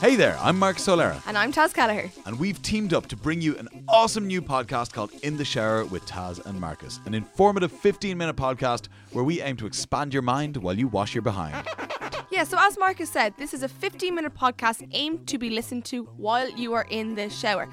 Hey there, I'm Mark Solera, And I'm Taz Callagher. and we've teamed up to bring you an awesome new podcast called In the Shower with Taz and Marcus, an informative 15 minute podcast where we aim to expand your mind while you wash your behind. Yeah, so as Marcus said, this is a 15 minute podcast aimed to be listened to while you are in the shower.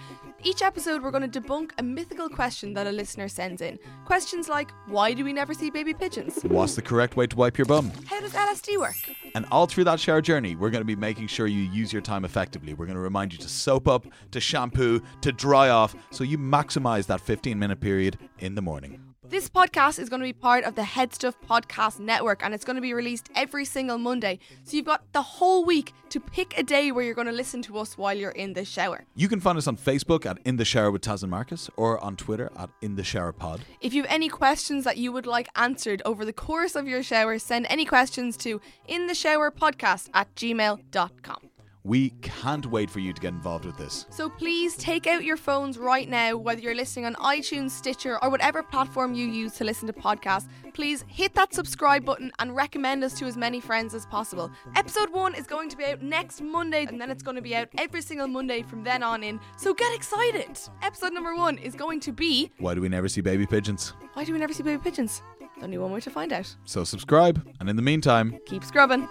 Each episode, we're going to debunk a mythical question that a listener sends in. Questions like Why do we never see baby pigeons? What's the correct way to wipe your bum? How does LSD work? And all through that shower journey, we're going to be making sure you use your time effectively. We're going to remind you to soap up, to shampoo, to dry off, so you maximize that 15 minute period in the morning. This podcast is going to be part of the HeadStuff Podcast Network and it's going to be released every single Monday. So you've got the whole week to pick a day where you're going to listen to us while you're in the shower. You can find us on Facebook at In the Shower with Taz and Marcus or on Twitter at In the Shower Pod. If you have any questions that you would like answered over the course of your shower, send any questions to In the Shower Podcast at gmail.com. We can't wait for you to get involved with this. So please take out your phones right now, whether you're listening on iTunes, Stitcher, or whatever platform you use to listen to podcasts. Please hit that subscribe button and recommend us to as many friends as possible. Episode one is going to be out next Monday, and then it's going to be out every single Monday from then on in. So get excited! Episode number one is going to be Why do we never see baby pigeons? Why do we never see baby pigeons? There's only one way to find out. So subscribe, and in the meantime, Keep scrubbing.